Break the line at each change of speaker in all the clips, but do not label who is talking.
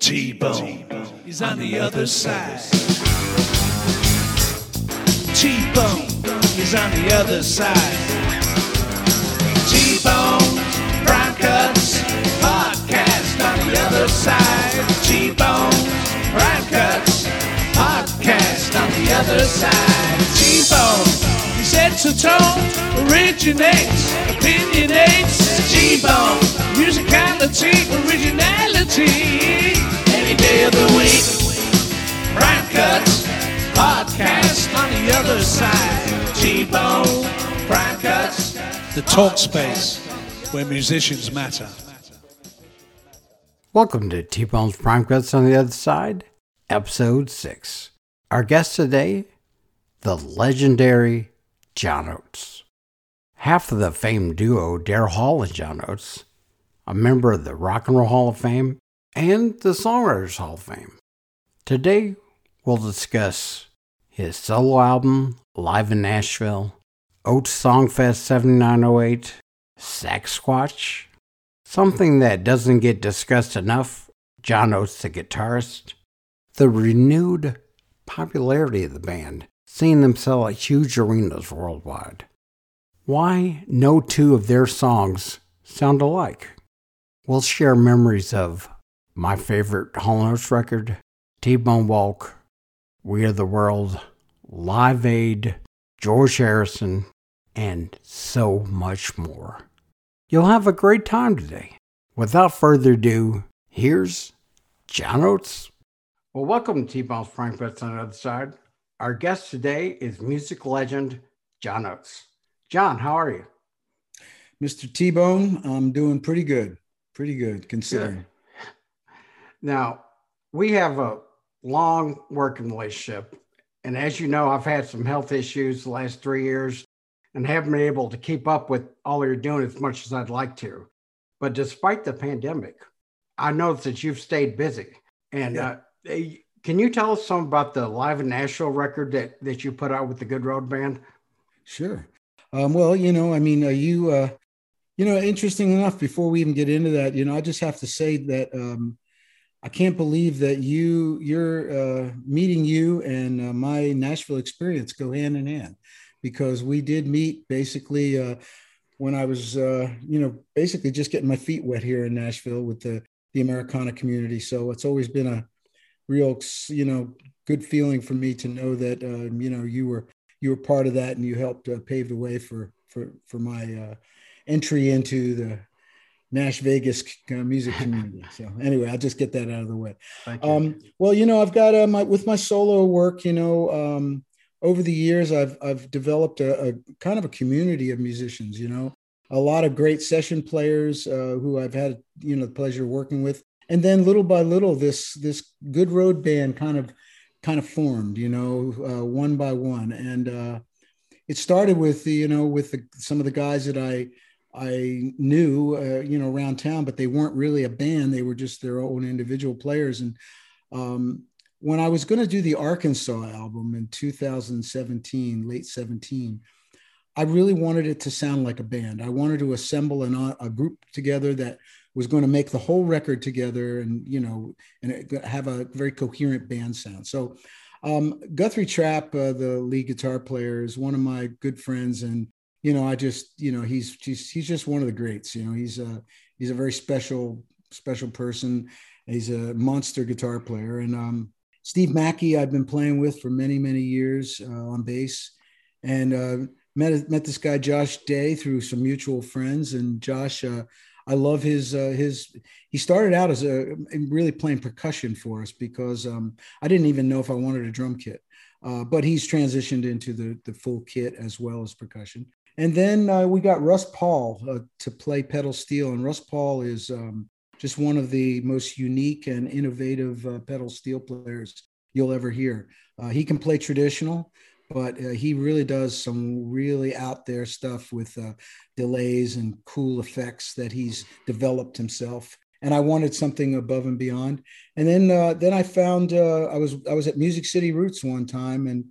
T-Bone is on the other side. T-Bone is on the other side. T-Bone, Prime Cuts, podcast on the other side. T-Bone, Prime Cuts, podcast on the other side. T-Bone, he sets the tone, originates, opinionates. T-Bone, musicality, originality. Any day of the week. Prime Cuts, podcast on the other side. T-Bone, Prime Cuts. The talk space where musicians matter.
Welcome to T Bone's Prime Cuts on the Other Side, Episode 6. Our guest today, the legendary John Oates. Half of the famed duo Daryl Hall and John Oates, a member of the Rock and Roll Hall of Fame and the Songwriters Hall of Fame. Today, we'll discuss his solo album, Live in Nashville, Oates Songfest 7908, Saxsquatch, something that doesn't get discussed enough, John Oates the guitarist, the renewed popularity of the band, seeing them sell at huge arenas worldwide. Why no two of their songs sound alike? We'll share memories of my favorite Hall & Oates record, T-Bone Wolk, We Are the World, Live Aid, George Harrison, and so much more. You'll have a great time today. Without further ado, here's John Oates. Well, welcome to T-Bone's Prime Cuts on the Other Side. Our guest today is music legend John Oates. John, how are you?
Mr. T Bone, I'm doing pretty good. Pretty good considering.
Now, we have a long working relationship. And as you know, I've had some health issues the last three years and haven't been able to keep up with all you're doing as much as I'd like to. But despite the pandemic, I noticed that you've stayed busy. And
Yeah.
uh, can you tell us some about the Live in Nashville record that, that you put out with the Good Road Band?
Sure. Um, well, you know, I mean, you, uh, you know, interesting enough, before we even get into that, you know, I just have to say that um, I can't believe that you, you're uh, meeting you and uh, my Nashville experience go hand in hand because we did meet basically uh, when I was, uh, you know, basically just getting my feet wet here in Nashville with the, the Americana community. So it's always been a real, you know, good feeling for me to know that, uh, you know, you were, you were part of that and you helped uh, pave the way for for for my uh, entry into the Nash Vegas uh, music community. So anyway, I'll just get that out of the way. Um, well, you know, I've got uh, my with my solo work. You know, um, over the years, I've I've developed a, a kind of a community of musicians. You know, a lot of great session players uh, who I've had you know the pleasure of working with, and then little by little, this this good road band kind of kind of formed. You know, uh, one by one, and uh, it started with the you know with the, some of the guys that I I knew, uh, you know, around town, but they weren't really a band. They were just their own individual players. And um, when I was going to do the Arkansas album in 2017, late 17, I really wanted it to sound like a band. I wanted to assemble an, a group together that was going to make the whole record together and, you know, and have a very coherent band sound. So um, Guthrie Trapp, uh, the lead guitar player, is one of my good friends, and you know, I just, you know, he's he's he's just one of the greats. You know, he's a he's a very special special person. He's a monster guitar player, and um, Steve Mackey, I've been playing with for many many years uh, on bass, and uh, met met this guy Josh Day through some mutual friends, and Josh. Uh, I love his uh, his. He started out as a really playing percussion for us because um, I didn't even know if I wanted a drum kit, uh, but he's transitioned into the the full kit as well as percussion. And then uh, we got Russ Paul uh, to play pedal steel, and Russ Paul is um, just one of the most unique and innovative uh, pedal steel players you'll ever hear. Uh, he can play traditional, but uh, he really does some really out there stuff with uh, delays and cool effects that he's developed himself. And I wanted something above and beyond. And then then I found I was I was at Music City Roots one time and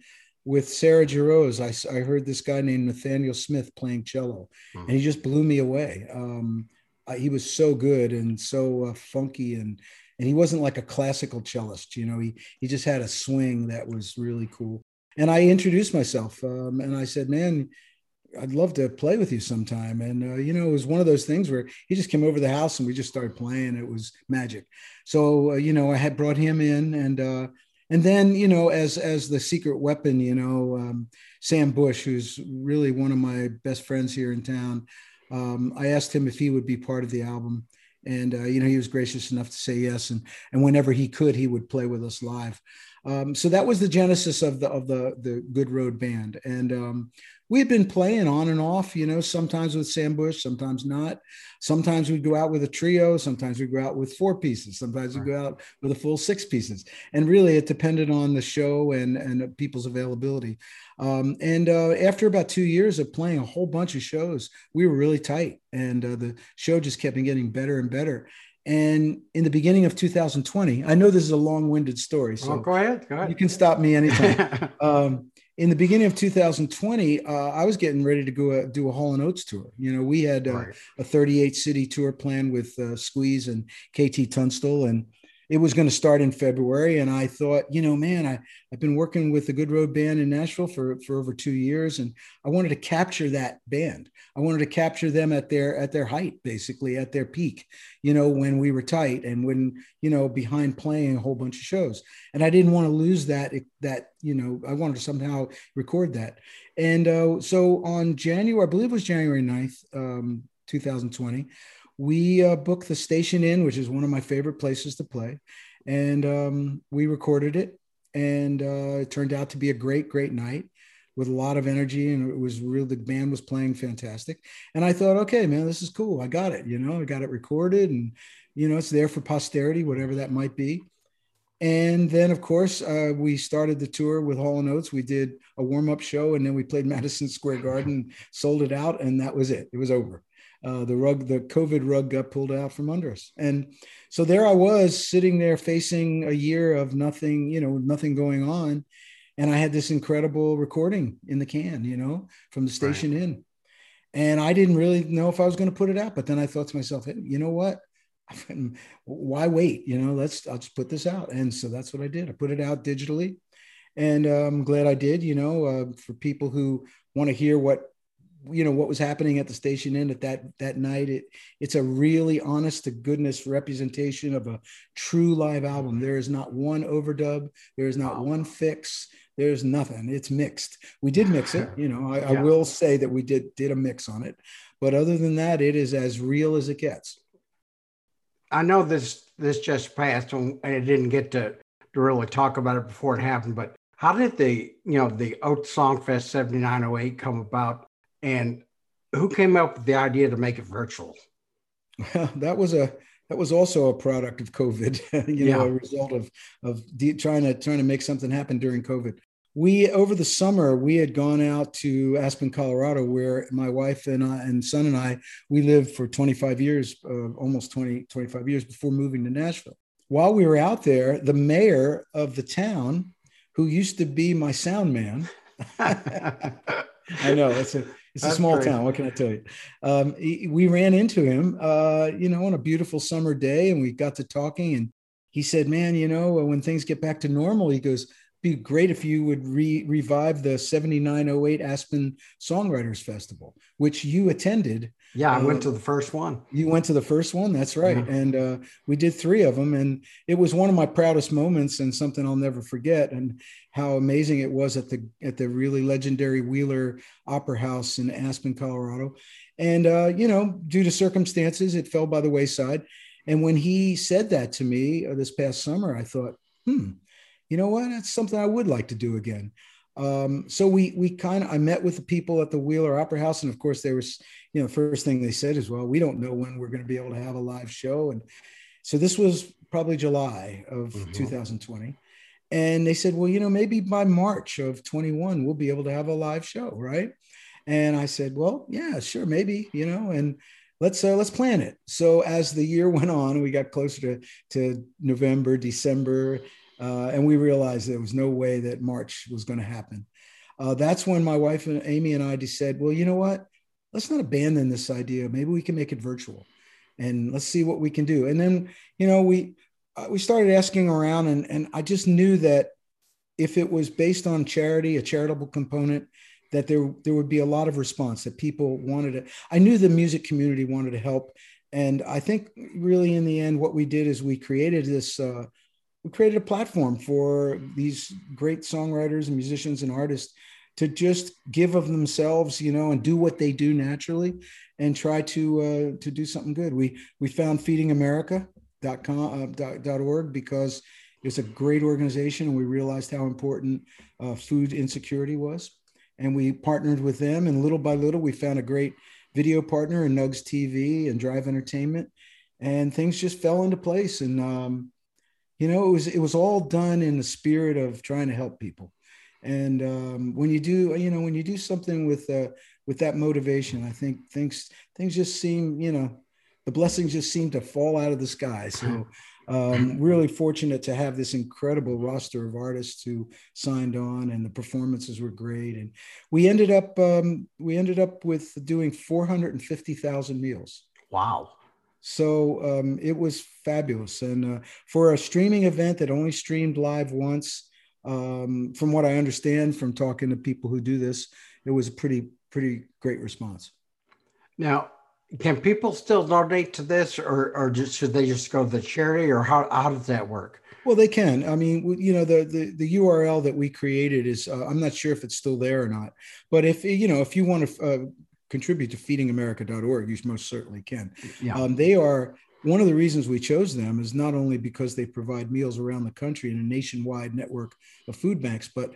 with Sarah Jarosz, I, I heard this guy named Nathaniel Smith playing cello,
Mhm.
and he just blew me away. Um, I, he was so good and so uh, funky and and he wasn't like a classical cellist. You know, he he just had a swing that was really cool. And I introduced myself, um, and I said, "Man, I'd love to play with you sometime." And uh, you know, it was one of those things where he just came over the house and we just started playing. It was magic. So uh, you know, I had brought him in, and uh, and then you know, as as the secret weapon, you know, um, Sam Bush, who's really one of my best friends here in town. Um, I asked him if he would be part of the album, and uh, you know he was gracious enough to say yes. And and whenever he could, he would play with us live. Um, so that was the genesis of the of the the Good Road Band, and um, we had been playing on and off, you know, sometimes with Sam Bush, sometimes not. Sometimes we'd go out with a trio, sometimes we'd go out with four pieces, sometimes we'd go out with a full six pieces. And really, it depended on the show and, and people's availability. Um, and uh, after about two years of playing a whole bunch of shows, we were really tight, and uh, the show just kept getting better and better. And in the beginning of 2020, I know this is a long-winded story, so
oh, go ahead. Go ahead.
You can stop me anytime. um, in the beginning of 2020, uh, I was getting ready to go uh, do a Hall and Oates tour. You know, we had uh, right. a 38 city tour plan with uh, Squeeze and KT Tunstall, and it was going to start in February. And I thought, you know, man, I, I've been working with the Good Road Band in Nashville for, for over two years. And I wanted to capture that band. I wanted to capture them at their, at their height, basically at their peak, you know, when we were tight and when, you know, behind playing a whole bunch of shows. And I didn't want to lose that, that, you know, I wanted to somehow record that. And uh, so on January, I believe it was January 9th, um, 2020, we uh, booked the Station Inn, which is one of my favorite places to play, and um, we recorded it. And uh, it turned out to be a great, great night with a lot of energy, and it was real. The band was playing fantastic, and I thought, okay, man, this is cool. I got it. You know, I got it recorded, and you know, it's there for posterity, whatever that might be. And then, of course, uh, we started the tour with Hall and Oates. We did a warm up show, and then we played Madison Square Garden, sold it out, and that was it. It was over uh, the rug, the COVID rug got pulled out from under us. And so there I was sitting there facing a year of nothing, you know, nothing going on. And I had this incredible recording in the can, you know, from the Station right. Inn. And I didn't really know if I was going to put it out. But then I thought to myself, hey, you know what? Why wait? You know, let's, I'll just put this out. And so that's what I did. I put it out digitally. And uh, I'm glad I did, you know, uh, for people who want to hear what you know what was happening at the station inn at that that night it it's a really honest to goodness representation of a true live album. There is not one overdub. There is not one fix. There's nothing. It's mixed. We did mix it you know. I, yeah. I will say that we did did a mix on it. But other than that it is as real as it gets.
I know this this just passed and i didn't get to to really talk about it before it happened but how did the you know the Oates Songfest 7908 come about and who came up with the idea to make it virtual?
that was a that was also a product of COVID. you know, a result of of de- trying to trying to make something happen during COVID. We over the summer we had gone out to Aspen, Colorado, where my wife and I and son and I we lived for 25 years, uh, almost 20 25 years before moving to Nashville. While we were out there, the mayor of the town, who used to be my sound man. I know that's a it's That's a small town. What can I tell you? Um, he, we ran into him, uh, you know, on a beautiful summer day, and we got to talking. And he said, "Man, you know, when things get back to normal, he goes, be great if you would re- revive the 7908 Aspen Songwriters Festival, which you attended.
Yeah, I uh, went to the first one.
You went to the first one. That's right. Yeah. And uh, we did three of them. And it was one of my proudest moments and something I'll never forget. And how amazing it was at the at the really legendary Wheeler Opera House in Aspen, Colorado. And uh, you know, due to circumstances, it fell by the wayside. And when he said that to me uh, this past summer, I thought, hmm, you know what? That's something I would like to do again. Um, so we we kind of I met with the people at the Wheeler Opera House, and of course there was you know first thing they said is well we don't know when we're going to be able to have a live show, and so this was probably July of mm-hmm. 2020, and they said well you know maybe by March of 21 we'll be able to have a live show, right? And I said well yeah sure maybe you know and let's uh, let's plan it. So as the year went on, we got closer to to November, December, uh, and we realized there was no way that March was going to happen. Uh, that's when my wife and Amy and I just said, well, you know what? Let's not abandon this idea. Maybe we can make it virtual and let's see what we can do. And then, you know, we, uh, we started asking around, and and I just knew that if it was based on charity, a charitable component, that there there would be a lot of response. That people wanted it. I knew the music community wanted to help, and I think really in the end, what we did is we created this. Uh, we created a platform for these great songwriters and musicians and artists to just give of themselves, you know, and do what they do naturally, and try to uh, to do something good. We we found feedingamerica.com uh, dot, dot org because it's a great organization, and we realized how important uh, food insecurity was, and we partnered with them, and little by little, we found a great video partner in Nugs TV and Drive Entertainment, and things just fell into place, and um, you know, it was it was all done in the spirit of trying to help people. And um, when you do you know when you do something with uh, with that motivation i think things things just seem you know the blessings just seem to fall out of the sky. So um, really fortunate to have this incredible roster of artists who signed on and the performances were great. And we ended up um, we ended up with doing 450000 meals.
Wow
so um, it was fabulous and uh, for a streaming event that only streamed live once um, from what I understand from talking to people who do this, it was a pretty pretty great response.
Now, can people still donate to this, or or just should they just go to the charity, or how how does that work?
Well, they can. I mean, you know, the the, the URL that we created is uh, I'm not sure if it's still there or not, but if you know if you want to uh, contribute to feedingamerica.org, you most certainly can. Yeah. Um, they are one of the reasons we chose them is not only because they provide meals around the country in a nationwide network of food banks, but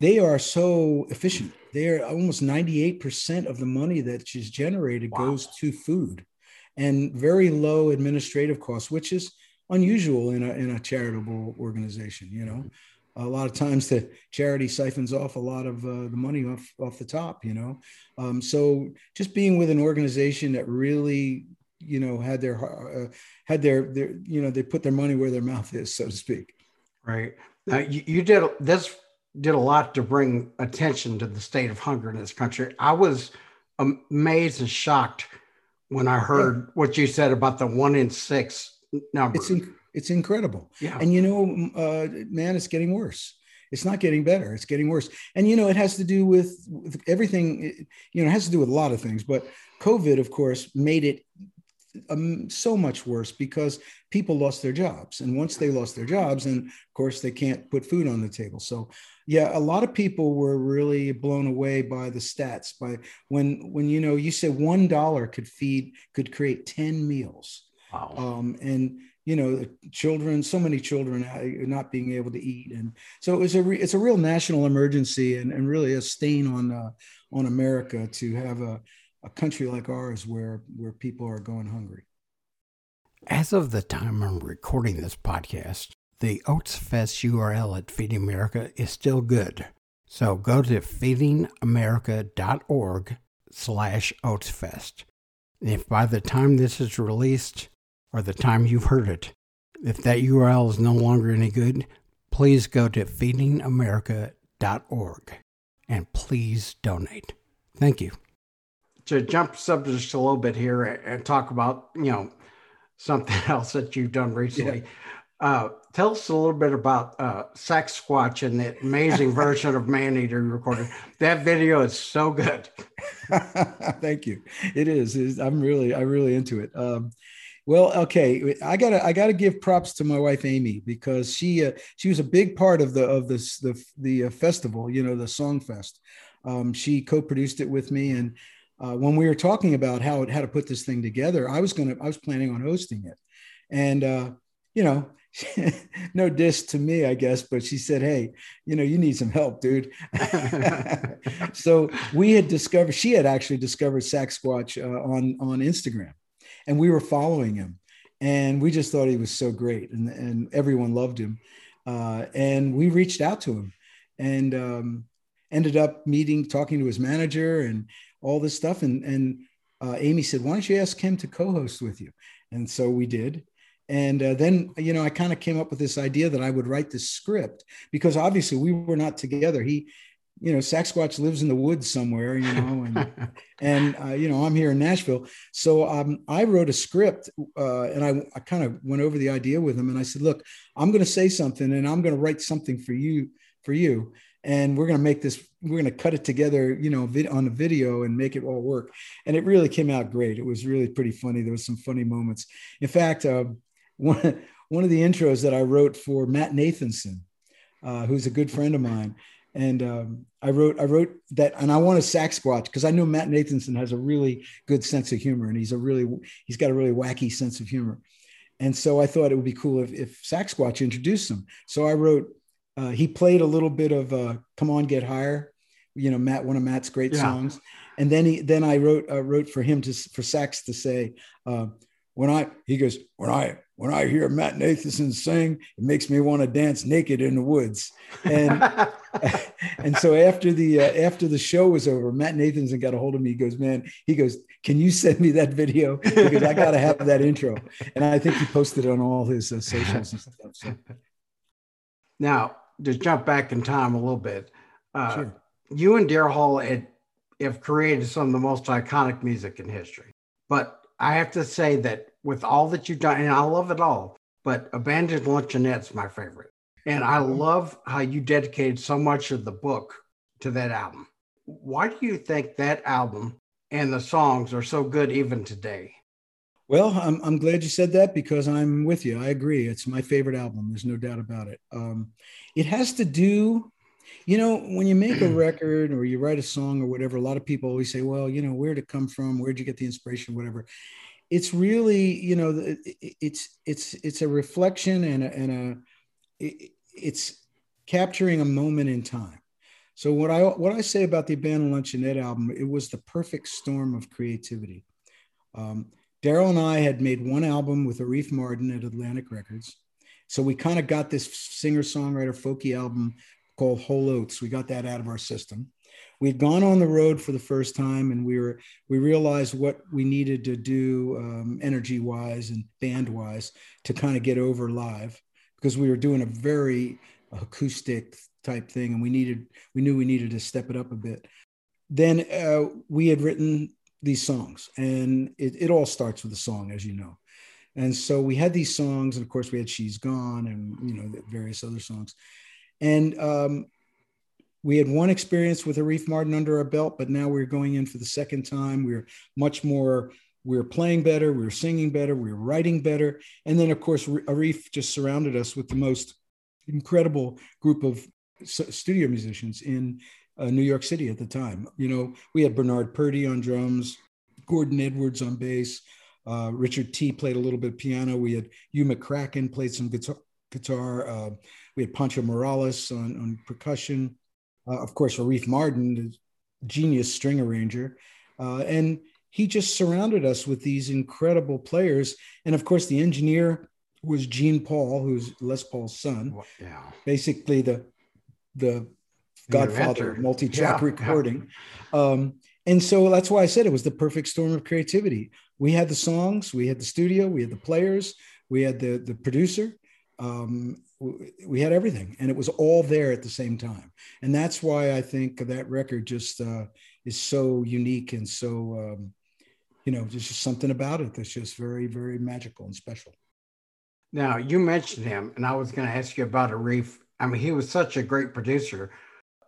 they are so efficient. They're almost 98% of the money that is generated wow. goes to food and very low administrative costs, which is unusual in a, in a charitable organization. You know, a lot of times the charity siphons off a lot of uh, the money off, off the top, you know. Um, so just being with an organization that really you know had their uh, had their their you know they put their money where their mouth is so to speak.
Right. Now you, you did this did a lot to bring attention to the state of hunger in this country. I was amazed and shocked when i heard what you said about the one in six number.
It's, in, it's incredible. Yeah. And you know uh, man it's getting worse. It's not getting better it's getting worse. And you know it has to do with, with everything you know it has to do with a lot of things but covid of course made it um, so much worse because people lost their jobs. And once they lost their jobs and of course they can't put food on the table. So yeah a lot of people were really blown away by the stats by when when you know you said one dollar could feed could create 10 meals. Wow. um, and you know children so many children not being able to eat and so it was a re, it's a real national emergency and, and really a stain on uh, on america to have a a country like ours where where people are going hungry.
As of the time I'm recording this podcast, the Oates Fest URL at Feeding America is still good. So go to feedingamerica.org slash oatsfest. If by the time this is released, or the time you've heard it, if that URL is no longer any good, please go to feedingamerica.org and please donate. Thank you to jump subjects a little bit here and talk about you know something else that you've done recently. Yeah. Uh, tell us a little bit about uh, Saxsquatch and that amazing version of Maneater you recorded. That video is so good.
Thank you. It is. It is. I'm really, I'm really into it. Um, well, okay, I gotta, I gotta give props to my wife Amy because she, uh, she was a big part of the of this the the uh, festival. You know, the Song Fest. Um, she co-produced it with me, and uh, when we were talking about how how to put this thing together, I was to I was planning on hosting it, and uh, you know, no diss to me, I guess, but she said, "Hey, you know, you need some help, dude." so we had discovered she had actually discovered Saxsquatch uh, on on Instagram, and we were following him, and we just thought he was so great, and and everyone loved him, uh, and we reached out to him, and um, ended up meeting, talking to his manager, and all this stuff. And, and uh, Amy said, why don't you ask him to co-host with you? And so we did. And uh, then, you know, I kind of came up with this idea that I would write this script because obviously we were not together. He, you know, Saxsquatch lives in the woods somewhere, you know, and, and uh, you know, I'm here in Nashville. So um, I wrote a script uh, and I, I kind of went over the idea with him and I said, look, I'm going to say something and I'm going to write something for you, for you. And we're going to make this, we're going to cut it together, you know, on a video and make it all work. And it really came out great. It was really pretty funny. There was some funny moments. In fact, uh, one, one of the intros that I wrote for Matt Nathanson, uh, who's a good friend of mine, and um, I wrote I wrote that, and I want a Saxsquatch because I know Matt Nathanson has a really good sense of humor, and he's a really he's got a really wacky sense of humor, and so I thought it would be cool if if Saxsquatch introduced him. So I wrote uh, he played a little bit of uh, "Come On Get Higher," you know Matt one of Matt's great yeah. songs, and then he then I wrote uh, wrote for him to for Sax to say uh, when I he goes when I when I hear Matt Nathanson sing, it makes me want to dance naked in the woods. And and so after the uh, after the show was over, Matt Nathanson got a hold of me. He goes, "Man," he goes, "Can you send me that video because I got to have that intro." And I think he posted it on all his uh, socials and stuff. So.
Now, to jump back in time a little bit, uh, sure. you and Daryl Hall had, have created some of the most iconic music in history, but I have to say that with all that you've done, and I love it all, but Abandoned Luncheonette's my favorite. And I mm-hmm. love how you dedicated so much of the book to that album. Why do you think that album and the songs are so good even today?
Well, I'm, I'm glad you said that because I'm with you. I agree. It's my favorite album. There's no doubt about it. Um, it has to do, you know, when you make a record or you write a song or whatever, a lot of people always say, well, you know, where'd it come from? Where'd you get the inspiration? Whatever it's really you know it's it's it's a reflection and a, and a it's capturing a moment in time. So what i what i say about the abandoned luncheonette album it was the perfect storm of creativity. Um, daryl and i had made one album with arif mardin at atlantic records. So we kind of got this singer songwriter folky album called whole oats. We got that out of our system we'd gone on the road for the first time and we were we realized what we needed to do um, energy wise and band wise to kind of get over live because we were doing a very acoustic type thing and we needed we knew we needed to step it up a bit. Then uh, we had written these songs and it, it all starts with a song as you know. And so we had these songs and of course we had she's gone and you know various other songs. And um, we had one experience with Arif Mardin under our belt, but now we're going in for the second time. We're much more, we're playing better, we're singing better, we're writing better. And then, of course, Arif just surrounded us with the most incredible group of studio musicians in uh, New York City at the time. You know, we had Bernard Purdie on drums, Gordon Edwards on bass, uh, Richard Tee played a little bit of piano. We had Hugh McCracken played some guitar. guitar. Uh, we had Pancho Morales on, on percussion uh, of course, Arif Mardin, the genius string arranger, uh, and he just surrounded us with these incredible players. And of course, the engineer was Gene Paul, who's Les Paul's son.
Yeah.
Basically, the the godfather of multi-track yeah, recording. Yeah. Um, and so that's why I said it was the perfect storm of creativity. We had the songs, we had the studio, we had the players, we had the the producer, um, we had everything and it was all there at the same time. And that's why i think that record just uh, is so unique and so um, you know there's just something about it that's just very very magical and special.
Now you mentioned him and i was going to ask you about arif. I mean he was such a great producer.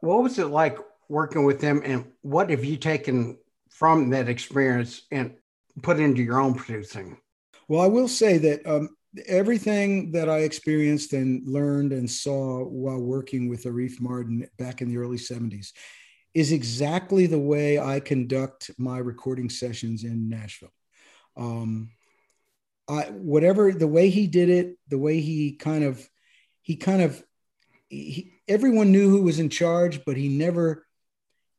What was it like working with him and what have you taken from that experience and put into your own producing?
Well i will say that um, everything that I experienced and learned and saw while working with Arif Mardin back in the early 70s is exactly the way I conduct my recording sessions in Nashville. Um, I, whatever the way he did it, the way he kind of, he kind of, he, everyone knew who was in charge, but he never,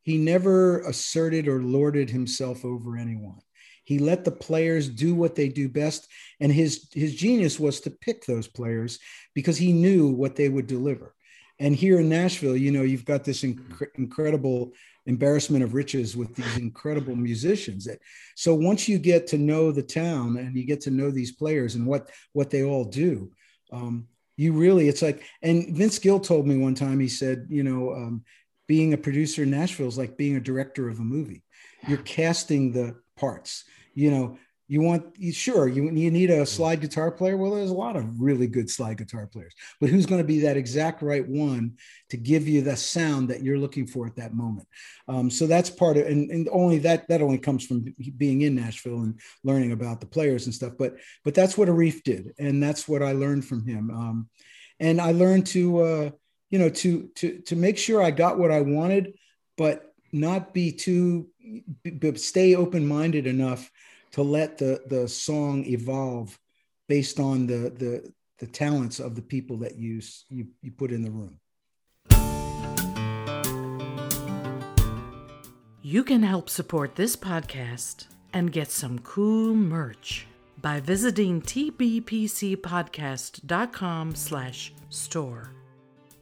he never asserted or lorded himself over anyone. He let the players do what they do best, and his his genius was to pick those players because he knew what they would deliver. And here in Nashville, you know, you've got this inc- incredible embarrassment of riches with these incredible musicians. So once you get to know the town and you get to know these players and what what they all do, um, you really it's like. And Vince Gill told me one time. He said, you know. Um, being a producer in Nashville is like being a director of a movie. You're casting the parts. You know, you want sure you, you need a slide guitar player? Well there's a lot of really good slide guitar players but who's going to be that exact right one to give you the sound that you're looking for at that moment? Um, so that's part of and, and only that that only comes from being in nashville and learning about the players and stuff but but that's what arif did and that's what i learned from him. Um, and i learned to uh, you know to to to make sure i got what i wanted but not be too but stay open-minded enough to let the the song evolve based on the the the talents of the people that you you, you put in the room.
You can help support this podcast and get some cool merch by visiting tbpcpodcast.com slash store.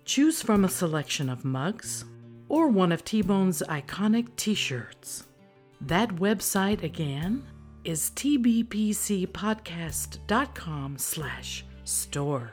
Choose from a selection of mugs or one of T-Bone's iconic t-shirts. That website again is tbpcpodcast.com slash store.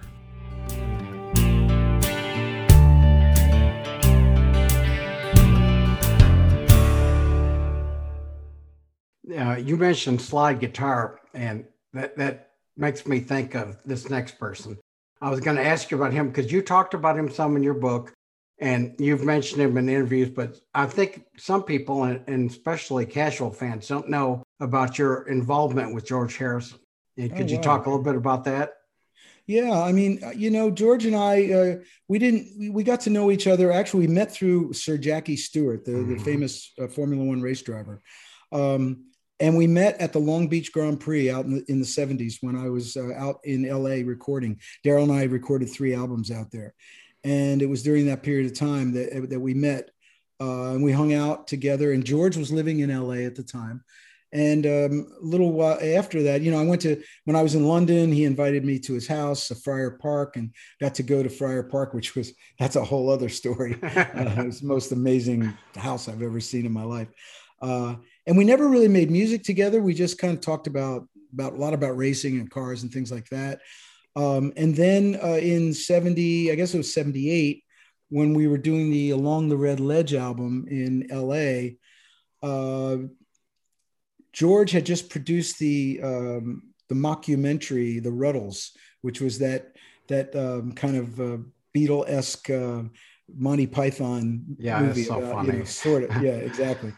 Uh, you mentioned slide guitar, and that, that makes me think of this next person. I was going to ask you about him because you talked about him some in your book, and you've mentioned him in interviews, but I think some people, and especially casual fans, don't know about your involvement with George Harrison. And could oh, you talk a little bit about that?
Yeah, I mean, uh, you know, George and I, uh, we didn't, we got to know each other. Actually, we met through Sir Jackie Stewart, the, mm-hmm. the famous uh, Formula One race driver. Um, and we met at the Long Beach Grand Prix out in the, in the 70s when I was uh, out in LA recording. Daryl and I recorded three albums out there. And it was during that period of time that, that we met uh, and we hung out together. And George was living in LA at the time. And um, a little while after that, you know, I went to when I was in London. He invited me to his house, Friar Park, and got to go to Friar Park, which was that's a whole other story. uh, it was the most amazing house I've ever seen in my life. Uh, and we never really made music together. We just kind of talked about about a lot about racing and cars and things like that. Um, and then uh, in '70, I guess it was '78, when we were doing the Along the Red Ledge album in LA. Uh, George had just produced the um, the mockumentary, The Rutles, which was that that um, kind of uh, Beatle esque uh, Monty Python
yeah, movie. so uh, funny. You know,
sort of, yeah, exactly.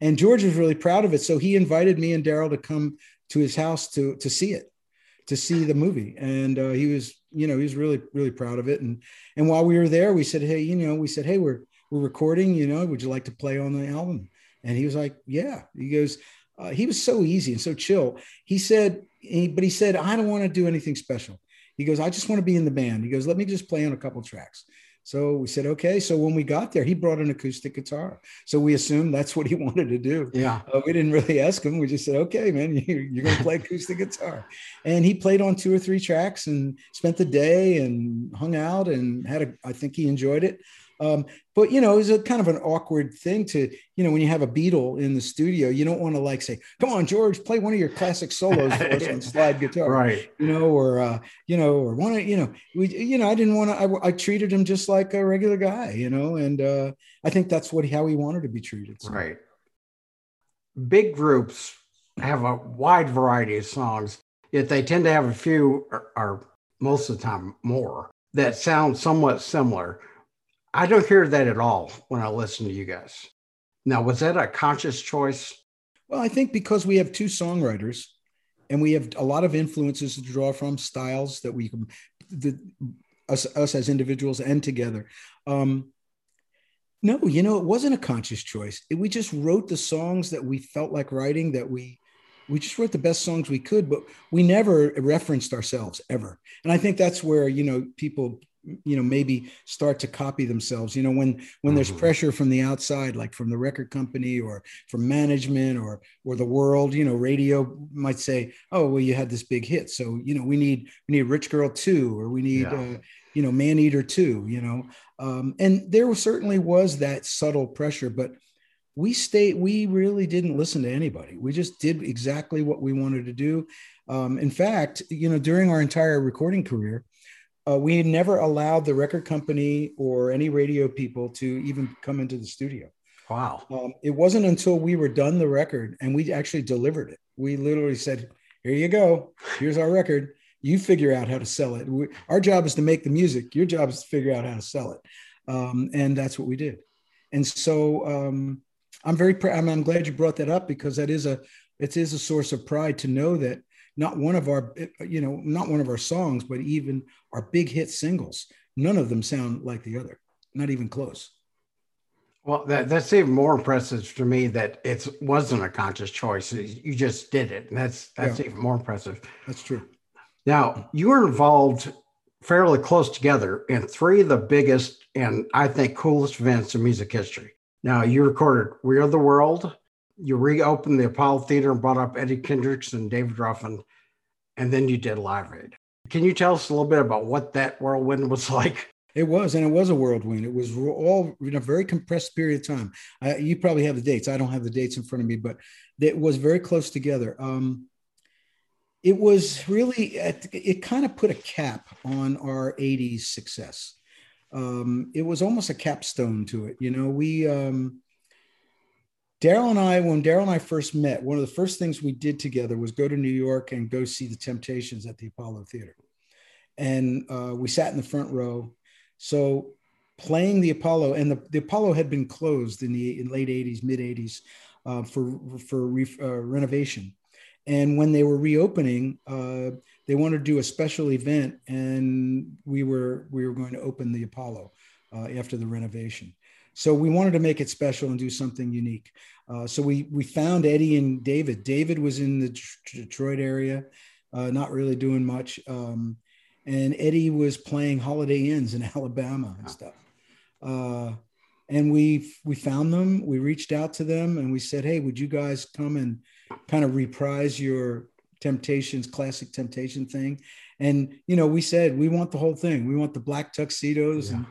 And George was really proud of it, so he invited me and Daryl to come to his house to to see it, to see the movie, and uh, he was, you know, he was really really proud of it. And and while we were there, we said, hey, you know, we said, hey, we're we're recording, you know, would you like to play on the album? And he was like, yeah. He goes, uh, he was so easy and so chill. He said, he, but he said, I don't want to do anything special. He goes, I just want to be in the band. He goes, let me just play on a couple tracks. So we said, okay. So when we got there, he brought an acoustic guitar. So we assumed that's what he wanted to do.
Yeah.
Uh, we didn't really ask him. We just said, okay, man, you, are going to play acoustic guitar. And he played on two or three tracks and spent the day and hung out and had a, I think he enjoyed it. Um, but you know, it's a kind of an awkward thing to, you know, when you have a Beatle in the studio, you don't want to like say, "Come on, George, play one of your classic solos for us on slide guitar,"
right?
You know, or uh, you know, or one of you know, we, you know, I didn't want to. I, I, treated him just like a regular guy, you know, and uh, I think that's what how he wanted to be treated.
So. Right. Big groups have a wide variety of songs, yet they tend to have a few, or, or most of the time more, that sound somewhat similar I don't hear that at all when I listen to you guys. Now, was that a conscious choice?
Well, I think because we have two songwriters and we have a lot of influences to draw from, styles that we can, the, us, us as individuals and together. Um, no, you know, it wasn't a conscious choice. It, we just wrote the songs that we felt like writing, that we we just wrote the best songs we could, but we never referenced ourselves ever. And I think that's where, you know, people you know maybe start to copy themselves you know when when there's mm-hmm. pressure from the outside like from the record company or from management or or the world you know radio might say oh well you had this big hit so you know we need we need rich girl 2 or we need yeah. uh, you know man eater 2 you know um, and there certainly was that subtle pressure but we stayed we really didn't listen to anybody we just did exactly what we wanted to do um, in fact you know during our entire recording career uh, we never allowed the record company or any radio people to even come into the studio.
Wow.
Um, it wasn't until we were done the record and we actually delivered it. We literally said, "Here you go. Here's our record. You figure out how to sell it. We, our job is to make the music. Your job is to figure out how to sell it." Um, and that's what we did. And so um, I'm very pr- I'm, I'm glad you brought that up because that is a it is a source of pride to know that not one of our you know not one of our songs but even our big hit singles none of them sound like the other not even close
Well, that, that's even more impressive to me that it wasn't a conscious choice. You just did it. And that's that's
Yeah.
even more impressive.
that's true
Now, you were involved fairly close together in three of the biggest and I think coolest events in music history. Now, you recorded We Are the World, you reopened the Apollo Theater and brought up Eddie Kendricks and David Ruffin, and then you did Live Aid. Can you tell us a little bit about what that whirlwind was like?
It was, and it was a whirlwind. It was all in a very compressed period of time. I, you probably have the dates. I don't have the dates in front of me, but it was very close together. Um, it was really, it kind of put a cap on our 80s success. Um, it was almost a capstone to it. You know, we, um, Daryl and I, when Daryl and I first met, one of the first things we did together was go to New York and go see the Temptations at the Apollo Theater. And uh, we sat in the front row. So playing the Apollo, and the, the Apollo had been closed in the in late 80s, mid 80s uh, for, for re, uh, renovation. And when they were reopening, uh, they wanted to do a special event, and we were we were going to open the Apollo uh, after the renovation. So we wanted to make it special and do something unique. Uh, so we we found Eddie and David. David was in the Detroit area, uh, not really doing much, um, and Eddie was playing Holiday Inns in Alabama and stuff. Uh, and we we found them. We reached out to them and we said, "Hey, would you guys come and kind of reprise your Temptations classic Temptation thing?" And you know, we said we want the whole thing. We want the black tuxedos
Yeah.
and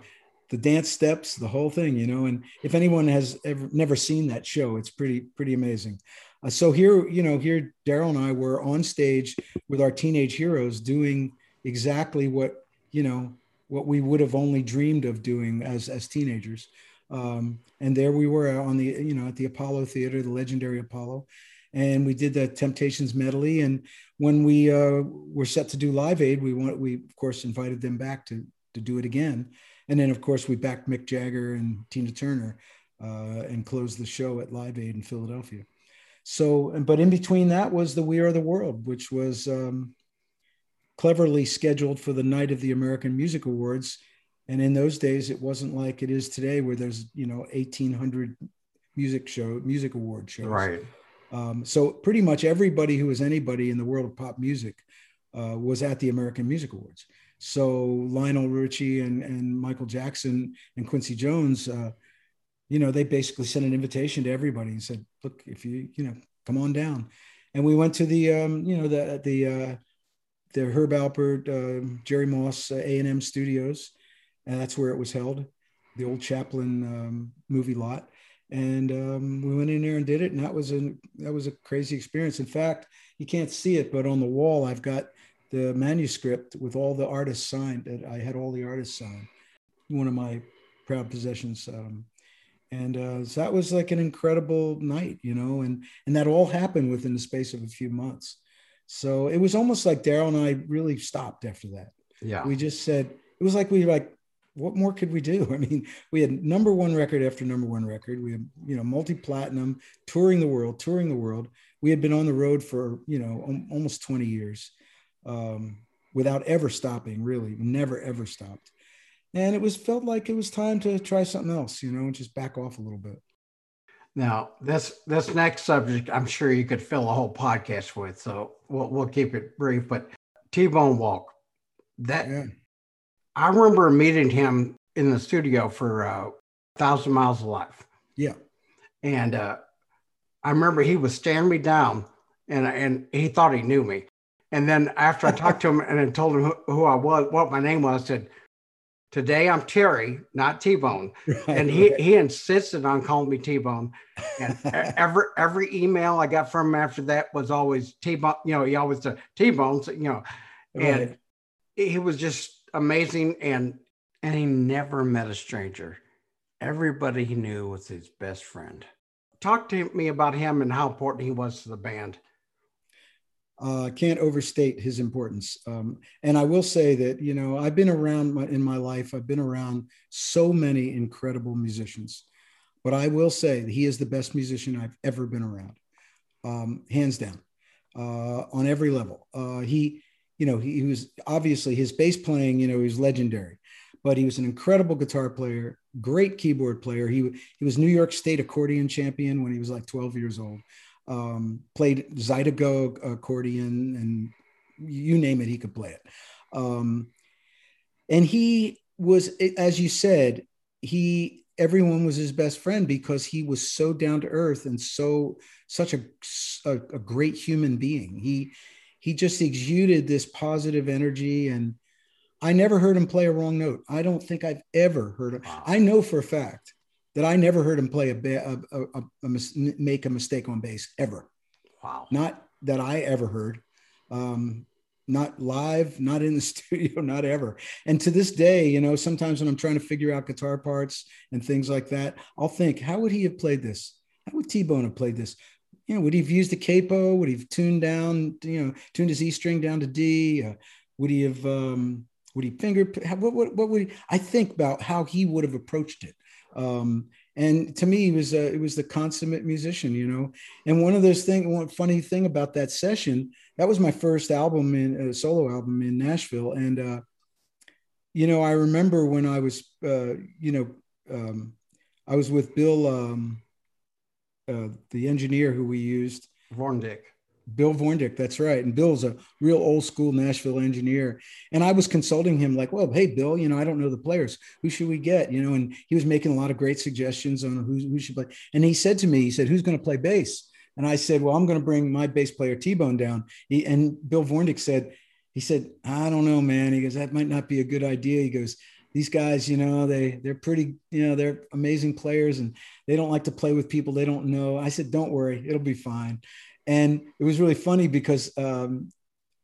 the dance steps, the whole thing, you know. And if anyone has ever never seen that show, it's pretty pretty amazing. Uh, so here, you know, here Daryl and I were on stage with our teenage heroes doing exactly what you know what we would have only dreamed of doing as as teenagers. Um, and there we were on the you know at the Apollo Theater, the legendary Apollo, and we did the Temptations medley. And when we uh, were set to do Live Aid, we want we of course invited them back to to do it again. And then, of course, we backed Mick Jagger and Tina Turner uh, and closed the show at Live Aid in Philadelphia. So, but in between that was the We Are the World, which was um, cleverly scheduled for the night of the American Music Awards. And in those days, it wasn't like it is today, where there's you know 1,800 music show music award shows.
Right.
Um, so pretty much everybody who was anybody in the world of pop music uh, was at the American Music Awards. So Lionel Richie and, and Michael Jackson and Quincy Jones, uh, you know, they basically sent an invitation to everybody and said, "Look, if you you know, come on down." And we went to the um, you know the the uh, the Herb Alpert, uh, Jerry Moss uh, A and M Studios, and that's where it was held, the old Chaplin um, movie lot. And um, we went in there and did it and that was a that was a crazy experience. In fact you can't see it but on the wall i've got the manuscript with all the artists signed that i had all the artists signed one of my proud possessions um, and uh, so that was like an incredible night you know and and that all happened within the space of a few months. So it was almost like daryl and i really stopped after that.
Yeah.
we just said it was like we were like what more could we do? I mean we had number one record after number one record. We had you know multi-platinum touring the world touring the world. We had been on the road for you know al- almost 20 years um, without ever stopping really never ever stopped and it was felt like it was time to try something else you know and just back off a little bit
Now, this this next subject, I'm sure you could fill a whole podcast with, so we'll we'll keep it brief. But T-Bone Wolk, that
yeah
I remember meeting him in the studio for uh, Thousand Miles of Life,
yeah
and uh, I remember he was staring me down, and and he thought he knew me. And then after I talked to him and I told him who, who I was, what my name was, I said, "Today I'm Terry, not T-Bone." and he he insisted on calling me T-Bone. And e- every every email I got from him after that was always T-Bone. You know, he always said T-Bone. so, You know, and
Right.
he was just amazing, and and he never met a stranger. Everybody he knew was his best friend. Talk to me about him and how important he was to the band.
Uh, can't overstate his importance. Um, and I will say that you know I've been around my, in my life. I've been around so many incredible musicians, but I will say that he is the best musician I've ever been around, um, hands down, uh, on every level. Uh, he, you know, he, he was obviously his bass playing. You know, he was legendary, but he was an incredible guitar player, great keyboard player. He he was New York State accordion champion when he was like 12 years old um, played Zydeco accordion and you name it, he could play it. Um, and he was, as you said, he everyone was his best friend because he was so down to earth and so such a, a, a great human being. He he just exuded this positive energy and I never heard him play a wrong note. I don't think I've ever heard him. I know for a fact that I never heard him play a, a, a, a, a mis- make a mistake on bass ever.
Wow.
Not that I ever heard. Um, not live, not in the studio, not ever. And to this day, you know, sometimes when I'm trying to figure out guitar parts and things like that, I'll think, how would he have played this? How would T-Bone have played this? You know, would he have used a capo? Would he have tuned down, you know, tuned his E string down to D? Uh, would he have, um, would he finger, what, what, what would he, I think about how he would have approached it. Um, and to me, he was a, it was the consummate musician, you know. And one of those things, one funny thing about that session, that was my first album in a solo album in Nashville, and uh, you know, I remember when I was, uh, you know, um, I was with Bill, um, uh, the engineer who we used,
Vorndick.
Bill Vorndick, that's right. And Bill's a real old school Nashville engineer. And I was consulting him, like, well, hey, Bill, you know, I don't know the players. Who should we get? You know, and he was making a lot of great suggestions on who, who should play. And he said to me, he said, who's going to play bass? And I said, well, I'm going to bring my bass player T-Bone down. He, and Bill Vorndick said, he said, I don't know, man. He goes, that might not be a good idea. He goes, these guys, you know, they they're pretty, you know, they're amazing players and they don't like to play with people they don't know. I said, don't worry, it'll be fine. And it was really funny because, um,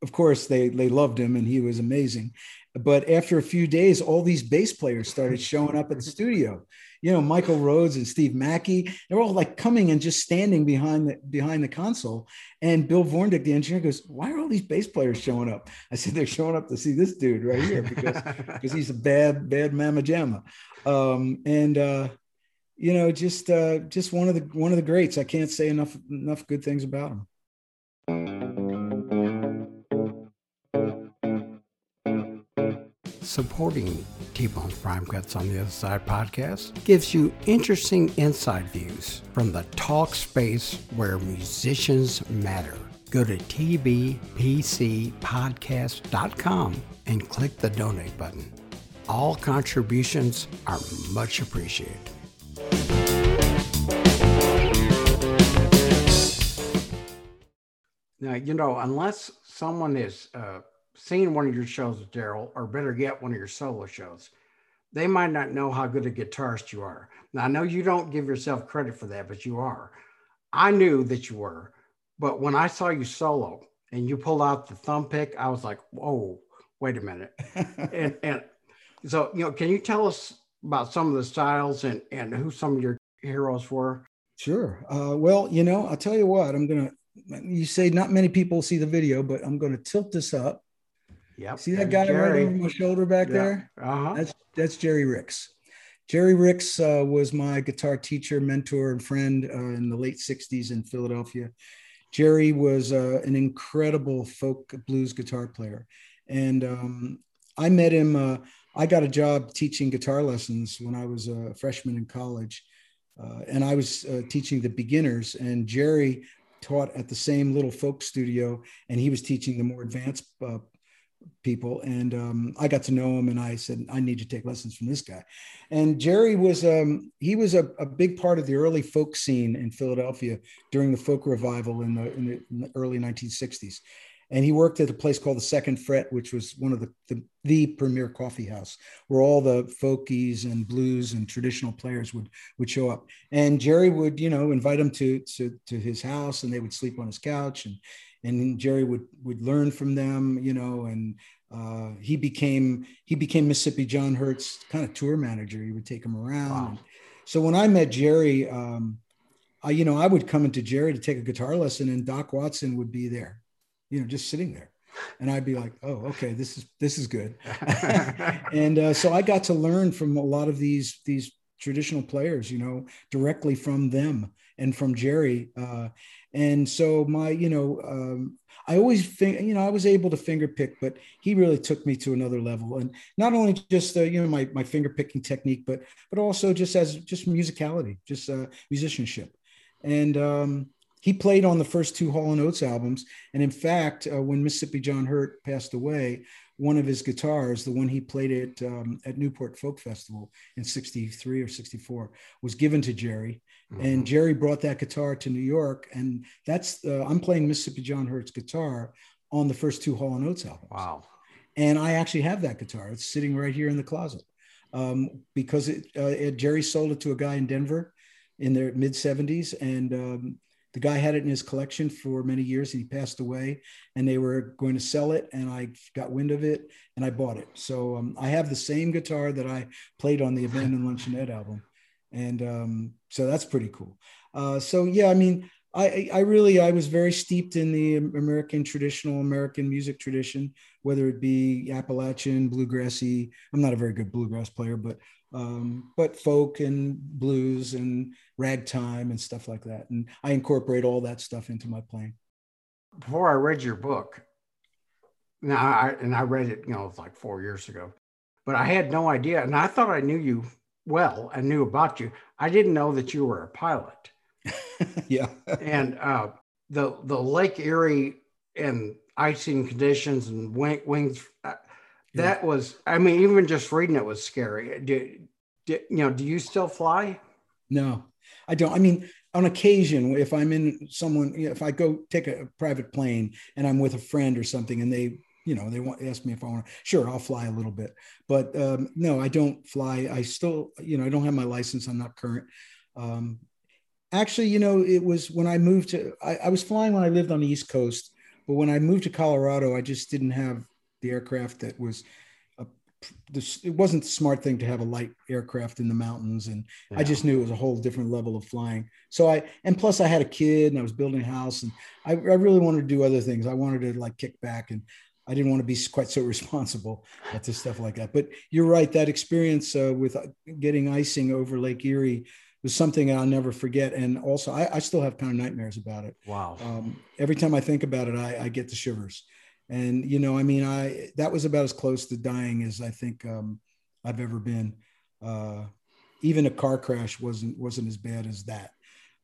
of course, they they loved him and he was amazing. But after a few days, all these bass players started showing up at the studio. You know, Michael Rhodes and Steve Mackey, they're all like coming and just standing behind the behind the console. And Bill Vorndick, the engineer, goes, "Why are all these bass players showing up?" I said, "They're showing up to see this dude right here because because he's a bad bad mamma jamma." Um, and uh, you know, just uh, just one of the one of the greats. I can't say enough enough good things about him.
Supporting T-Bone's Prime Cuts on the Other Side podcast gives you interesting inside views from the talk space where musicians matter. Go to tbpcpodcast.com and click the donate button. All contributions are much appreciated. Now, you know, unless someone is uh, seen one of your shows, with Daryl, or better yet, one of your solo shows, they might not know how good a guitarist you are. Now, I know you don't give yourself credit for that, but you are. I knew that you were, but when I saw you solo and you pulled out the thumb pick, I was like, whoa, wait a minute. and, and so, you know, can you tell us about some of the styles and, and who some of your heroes were?
Sure. Uh, well, you know, I'll tell you what, I'm going to, you say not many people see the video, but I'm going to tilt this up.
Yep.
See that guy
Jerry.
right over my shoulder back
Yeah.
there?
Uh-huh.
That's that's Jerry Ricks. Jerry Ricks uh, was my guitar teacher, mentor, and friend uh, in the late '60s in Philadelphia. Jerry was uh, an incredible folk blues guitar player, and um, I met him. I got a job teaching guitar lessons when I was a freshman in college, uh, and I was uh, teaching the beginners. And Jerry taught at the same little folk studio, and he was teaching the more advanced uh, people and um, i got to know him and i said i need to take lessons from this guy and jerry was um, he was a, a big part of the early folk scene in philadelphia during the folk revival in the, in the, in the early 1960s and he worked at a place called the second fret which was one of the, the the premier coffee house where all the folkies and blues and traditional players would would show up and jerry would you know invite them to to, to his house and they would sleep on his couch and and Jerry would would learn from them, you know, and uh, he became he became Mississippi John Hurt's kind of tour manager. He would take him around.
Wow.
So when I met Jerry, um, I you know I would come into Jerry to take a guitar lesson, and Doc Watson would be there, you know, just sitting there, and I'd be like, oh, okay, this is this is good. and uh, so I got to learn from a lot of these these traditional players, you know, directly from them and from Jerry. Uh, and so my, you know, um, I always think, you know, I was able to finger pick, but he really took me to another level. And not only just, uh, you know, my, my finger picking technique, but, but also just as just musicality, just uh, musicianship. And um, he played on the first two Hall and Oates albums. And in fact, uh, when Mississippi John Hurt passed away, one of his guitars, the one he played at um, at Newport Folk Festival in '63 or '64, was given to Jerry, mm-hmm. and Jerry brought that guitar to New York, and that's uh, I'm playing Mississippi John Hurt's guitar on the first two Hall and Oates albums.
Wow!
And I actually have that guitar. It's sitting right here in the closet um, because it, uh, it, Jerry sold it to a guy in Denver in their mid '70s, and um, the guy had it in his collection for many years and he passed away and they were going to sell it and i got wind of it and i bought it so um, i have the same guitar that i played on the abandoned luncheonette album and um, so that's pretty cool uh, so yeah i mean I, I really I was very steeped in the American traditional American music tradition, whether it be Appalachian, bluegrassy. I'm not a very good bluegrass player, but um, but folk and blues and ragtime and stuff like that. And I incorporate all that stuff into my playing.
Before I read your book, now I, and I read it, you know, like four years ago, but I had no idea. And I thought I knew you well and knew about you. I didn't know that you were a pilot.
yeah.
and uh, the, the Lake Erie and icing conditions and wing, wings, that was, I mean, even just reading it was scary. Do, do, you know, do you still fly?
No, I don't. I mean, on occasion, if I'm in someone, if I go take a private plane and I'm with a friend or something, and they, you know, they want ask me if I want to, sure, I'll fly a little bit. But um, no, I don't fly. I still, you know, I don't have my license. I'm not current. Um, actually, you know, it was when I moved to. I, I was flying when I lived on the East Coast, but when I moved to Colorado, I just didn't have the aircraft that was this, it wasn't the smart thing to have a light aircraft in the mountains and yeah. i just knew it was a whole different level of flying so i and plus i had a kid and i was building a house and i, I really wanted to do other things i wanted to like kick back and i didn't want to be quite so responsible to stuff like that but you're right that experience uh, with uh, getting icing over lake erie was something I'll never forget. And also, I, I still have kind of nightmares about it.
Wow.
Um, every time I think about it, I, I get the shivers and you know i mean i that was about as close to dying as i think um, i've ever been. Uh, even a car crash wasn't wasn't as bad as that.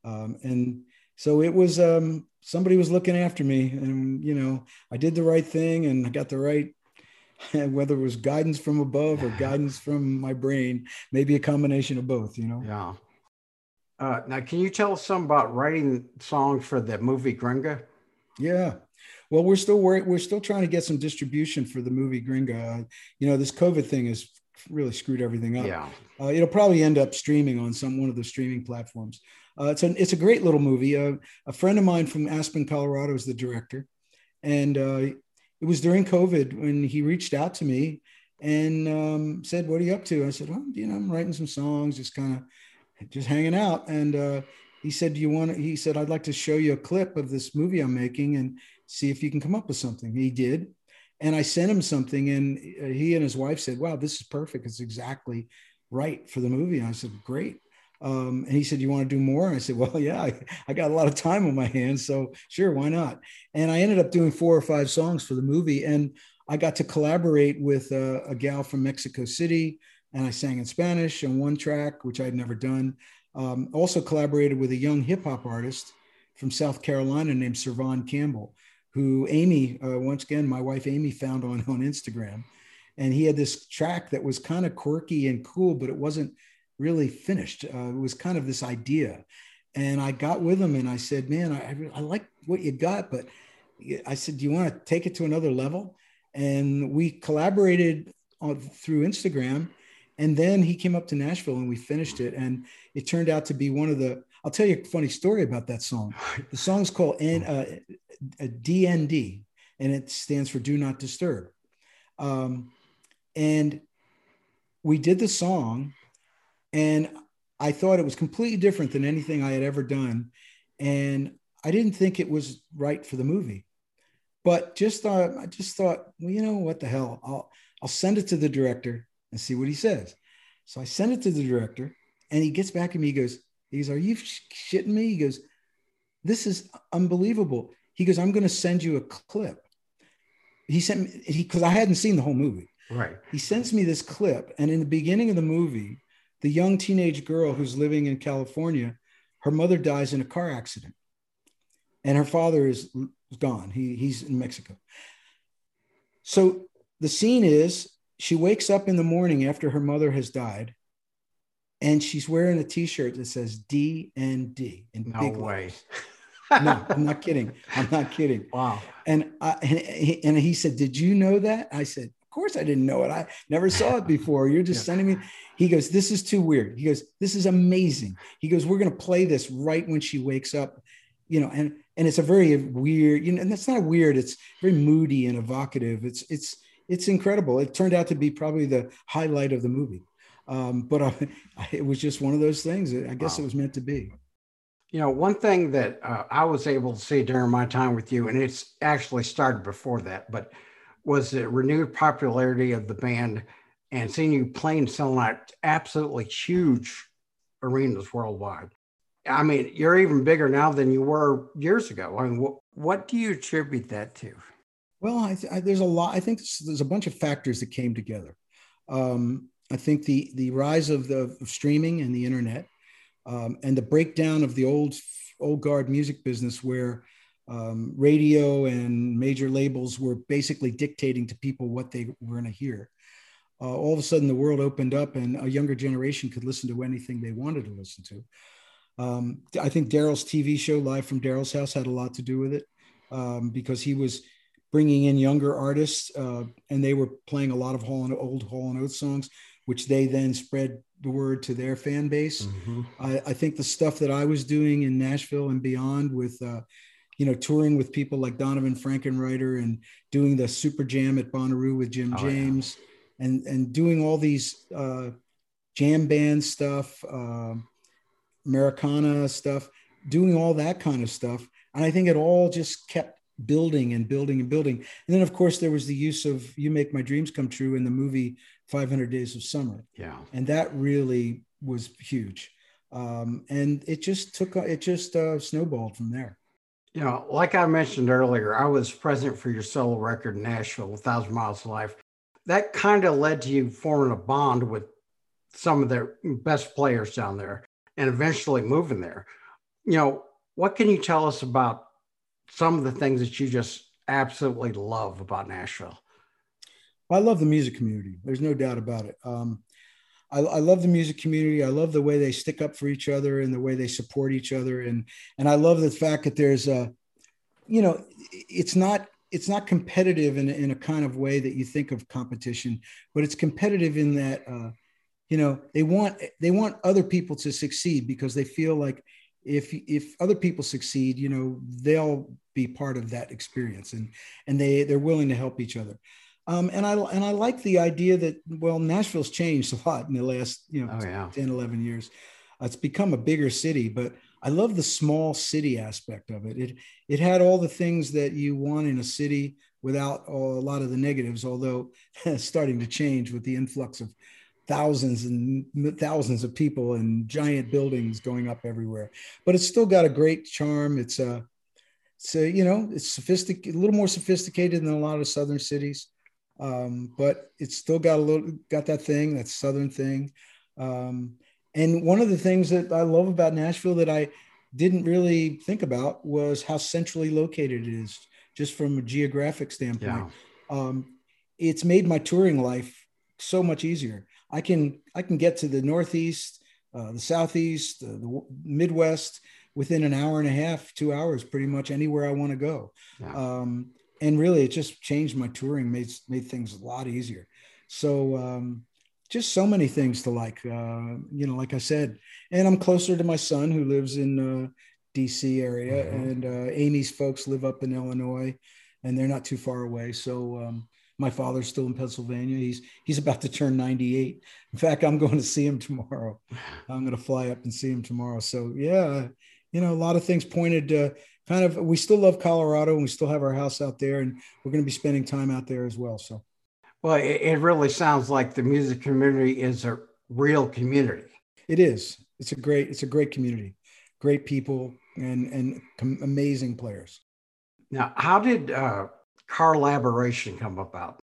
Um, and so it was um, somebody was looking after me and you know i did the right thing and i got the right whether it was guidance from above or guidance from my brain maybe a combination of both you know?
Yeah. Uh, now can you tell us some about writing songs for the movie gringa?
Yeah well, we're still we're, we're still trying to get some distribution for the movie Gringa. Uh, you know, this COVID thing has really screwed everything up.
Yeah,
uh, it'll probably end up streaming on some one of the streaming platforms. Uh, it's a it's a great little movie. Uh, a friend of mine from Aspen, Colorado, is the director, and uh, it was during COVID when he reached out to me and um, said, "What are you up to?" I said, "Well, you know, I'm writing some songs, just kind of just hanging out." And uh, he said, "Do you want?" To, he said, "I'd like to show you a clip of this movie I'm making, and see if you can come up with something. He did. And I sent him something, and uh, he and his wife said, Wow, this is perfect. It's exactly right for the movie. And I said, Great. Um, and he said, You want to do more? And I said, Well, yeah, I, I, got a lot of time on my hands. So sure, why not? And I ended up doing four or five songs for the movie. And I got to collaborate with a, a gal from Mexico City. And I sang in Spanish on one track, which I'd never done. Um, also collaborated with a young hip hop artist from South Carolina named Servon Campbell who Amy, uh, once again, my wife Amy found on, on Instagram. And he had this track that was kind of quirky and cool, but it wasn't really finished. Uh, it was kind of this idea. And I got with him and I said, man, I, I like what you got, but I said, do you want to take it to another level? And we collaborated on, through Instagram. And then he came up to Nashville and we finished it. And it turned out to be one of the, I'll tell you a funny story about that song. The song's called uh, a DND, and it stands for Do Not Disturb. Um, and we did the song, and I thought it was completely different than anything I had ever done. And I didn't think it was right for the movie. But just thought, I just thought, well, you know what the hell? I'll I'll send it to the director and see what he says. So I sent it to the director, and he gets back at me. He goes, he goes, "Are you shitting me?" He goes, "This is unbelievable." He goes, "I'm going to send you a clip." He sent me he because I hadn't seen the whole movie.
Right.
He sends me this clip, and in the beginning of the movie, the young teenage girl who's living in California, her mother dies in a car accident, and her father is gone. He, he's in Mexico. So the scene is she wakes up in the morning after her mother has died, and she's wearing a T-shirt that says D and D in
No
big
way.
No, I'm not kidding. I'm not kidding.
Wow.
And I and he, and he said, "Did you know that?" I said, "Of course I didn't know it. I never saw it before. You're just
Yeah.
sending me." He goes, "This is too weird." He goes, "This is amazing." He goes, "We're going to play this right when she wakes up." You know, and and it's a very weird, you know, and that's not weird. It's very moody and evocative. It's it's it's incredible. It turned out to be probably the highlight of the movie. Um, but I, it was just one of those things. I guess
Wow.
it was meant to be.
You know, one thing that uh, I was able to see during my time with you, and it's actually started before that, but was the renewed popularity of the band and seeing you playing selling out absolutely huge arenas worldwide. I mean, you're even bigger now than you were years ago. I mean, what, what do you attribute that to?
Well, I, I, there's a lot. I think there's, there's a bunch of factors that came together. Um, I think the the rise of the of streaming and the internet, um, and the breakdown of the old old guard music business, where um, radio and major labels were basically dictating to people what they were going to hear. Uh, all of a sudden, the world opened up, and a younger generation could listen to anything they wanted to listen to. Um, I think Daryl's TV show, Live from Daryl's House, had a lot to do with it um, because he was bringing in younger artists, uh, and they were playing a lot of Hall and, old Hall and Oates songs, which they then spread the word to their fan base. I, I think the stuff that I was doing in Nashville and beyond with, uh, you know, touring with people like Donavon Frankenreiter and doing the Super Jam at Bonnaroo with Jim
Oh, yeah.
James, and and doing all these uh, jam band stuff, um Americana stuff, doing all that kind of stuff, and I think it all just kept building and building and building. And then, of course, there was the use of "You Make My Dreams Come True" in the movie 500 Days of Summer
Yeah.
and that really was huge um, and it just took it just uh, snowballed from there
You know, like I mentioned earlier, I was president for your solo record in Nashville, A Thousand Miles of Life. That kind of led to you forming a bond with some of their best players down there and eventually moving there. You know, what can you tell us about some of the things that you just absolutely love about Nashville?
i love the music community. There's no doubt about it. Um, I, I love the music community. I love the way they stick up for each other and the way they support each other. And and i love the fact that there's a you know it's not it's not competitive in, in a kind of way that you think of competition but it's competitive in that uh, you know they want they want other people to succeed because they feel like if if other people succeed you know they'll be part of that experience and and they they're willing to help each other. Um, and i and i like the idea that well nashville's changed a lot in the last you know
Oh, yeah.
10 11 years. Uh, it's become a bigger city but i love the small city aspect of it. It it had all the things that you want in a city without all, a lot of the negatives although starting to change with the influx of thousands and thousands of people and giant buildings going up everywhere. But it's still got a great charm. It's uh so you know it's sophisticated a little more sophisticated than a lot of southern cities. Um, but it's still got a little got that thing that southern thing. Um, and one of the things that i love about nashville that i didn't really think about was how centrally located it is just from a geographic standpoint.
Yeah.
um, it's made my touring life so much easier. I can I can get to the northeast, uh, the southeast, uh, the Midwest within an hour and a half, two hours, pretty much anywhere I want to go.
Yeah.
Um, and really, it just changed my touring, made made things a lot easier. So um, just so many things to like. Uh, you know, like I said, and I'm closer to my son who lives in uh, D.C. area,
Mhm.
and uh, Amy's folks live up in Illinois, and they're not too far away. So um, my father's still in Pennsylvania. He's he's about to turn 98. In fact, I'm going to see him tomorrow. I'm going to fly up and see him tomorrow. So yeah, you know, a lot of things pointed to kind of. We still love Colorado, and we still have our house out there, and we're going to be spending time out there as well. So,
well, it, it really sounds like the music community is a real community.
It is. It's a great. It's a great community, great people, and and amazing players.
Now, how did uh, Carlaboration come about?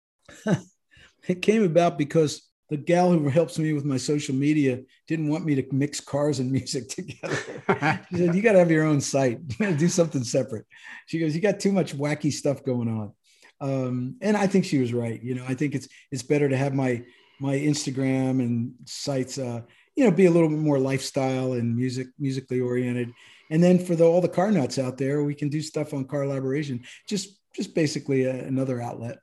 it came about because the gal who helps me with my social media didn't want me to mix cars and music together. she said, "You got to have your own site. You got to do something separate." She goes, "You got too much wacky stuff going on," um, and I think she was right. You know, I think it's it's better to have my my Instagram and sites, uh, you know, be a little bit more lifestyle and music musically oriented. And then for the, all the car nuts out there, we can do stuff on car collaboration. Just just basically a, another outlet.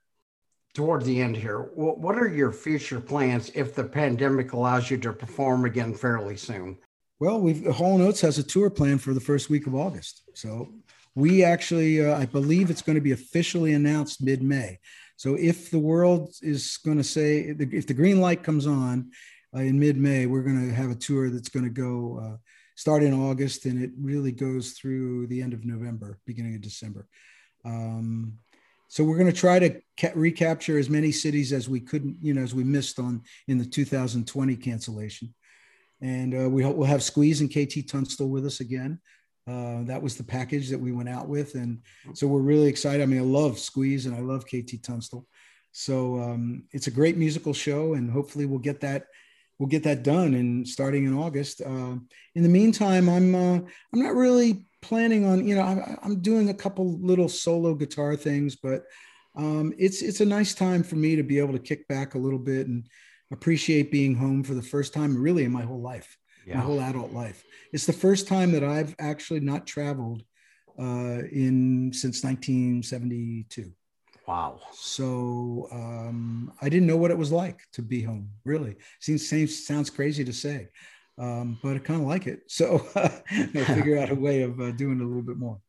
Toward the end here, what are your future plans if the pandemic allows you to perform again fairly soon?
Well, we've Hall and Oates has a tour plan for the first week of August. So we actually, uh, I believe it's going to be officially announced mid-May. So if the world is going to say, if the green light comes on uh, in mid-May, we're going to have a tour that's going to go uh, start in August and it really goes through the end of November, beginning of December. Um, so we're going to try to ca- recapture as many cities as we couldn't, you know, as we missed on in the 2020 cancellation. And uh, we will have Squeeze and KT Tunstall with us again. Uh, that was the package that we went out with, and so we're really excited. I mean, I love Squeeze and I love KT Tunstall. So um, it's a great musical show, and hopefully we'll get that we'll get that done and starting in August. Uh, in the meantime, I'm uh, I'm not really planning on, you know, I, am I'm doing a couple little solo guitar things, but um, it's it's a nice time for me to be able to kick back a little bit and appreciate being home for the first time, really, in my whole life, yeah. my whole adult life. It's the first time that I've actually not traveled uh, in since 1972.
Wow.
So um, I didn't know what it was like to be home. Really, seems seems sounds crazy to say, um, but I kind of like it. So I figure out a way of uh, doing it a little bit more.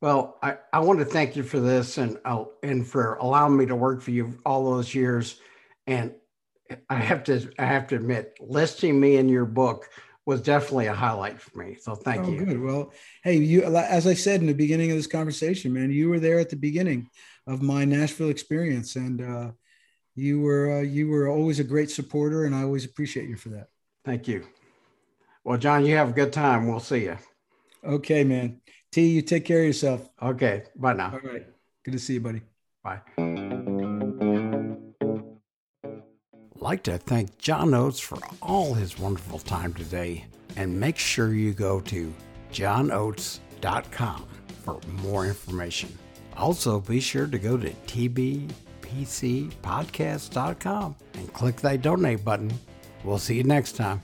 Well, I, I want to thank you for this and uh, and for allowing me to work for you all those years. And I have to I have to admit, listing me in your book was definitely a highlight for me. So thank
oh,
you.
Good. Well, hey, you as I said in the beginning of this conversation, man, you were there at the beginning of my Nashville experience, and uh, you were uh, you were always a great supporter, and I always appreciate you for that.
Thank you. Well, John, you have a good time. We'll see you.
Okay, man. T, you take care of yourself.
Okay. Bye now.
All right. Good to see you, buddy.
Bye. like to thank John Oates for all his wonderful time today, and make sure you go to johnoates.com for more information. Also, be sure to go to tbpcpodcast.com and click that donate button. We'll see you next time.